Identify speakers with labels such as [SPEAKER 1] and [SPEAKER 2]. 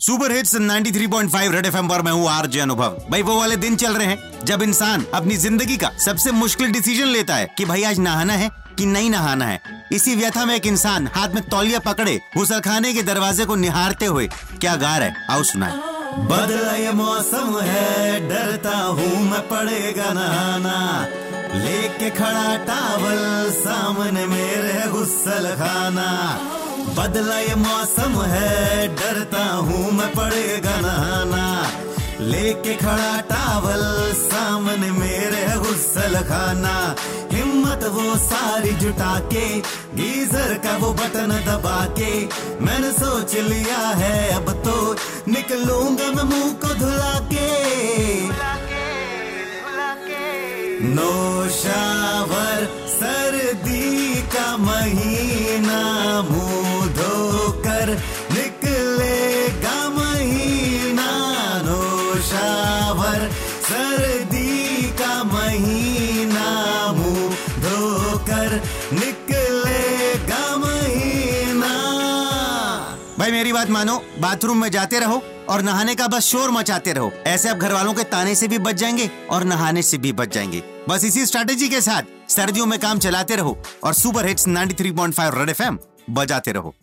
[SPEAKER 1] Super hits 93.5 red FM पर मैं हूँ आरजे अनुभव। भाई, वो वाले दिन चल रहे हैं, जब इंसान अपनी ज़िंदगी का सबसे मुश्किल डिसीज़न लेता है कि भाई, आज नहाना है कि नहीं नहाना है। इसी व्यथा में एक इंसान हाथ में तौलिया पकड़े खाने के दरवाजे को निहारते हुए क्या गा रहा है? आओ सुनाए
[SPEAKER 2] बदला ये मौसम है, डरता हूँ मैं, पड़ेगा नहाना। लेके खड़ा टावल, सामने मेरे गुस्सल खाना बदला ये मौसम है, डरता हूँ मैं पड़ेगा नहाना लेके खड़ा टावल, सामने मेरे गुस्सल खाना। हिम्मत वो सारी जुटा के गीजर का वो बटन दबा के मैंने सोच लिया है, अब तो निकलूँगा मैं मुँह को धुला के नौशावर सर्दी का महीना। मुँह धोकर नौशावर सर्दी का महीना मुँह धोकर निकलेगा महीना।
[SPEAKER 1] भाई, मेरी बात मानो, बाथरूम में जाते रहो और नहाने का बस शोर मचाते रहो। ऐसे आप घर वालों के ताने से भी बच जाएँगे और नहाने से भी बच जाएँगे। बस इसी स्ट्रैटेजी के साथ सर्दियों में काम चलाते रहो और सुपर हिट्स 93.5 रेड एफएम बजाते रहो।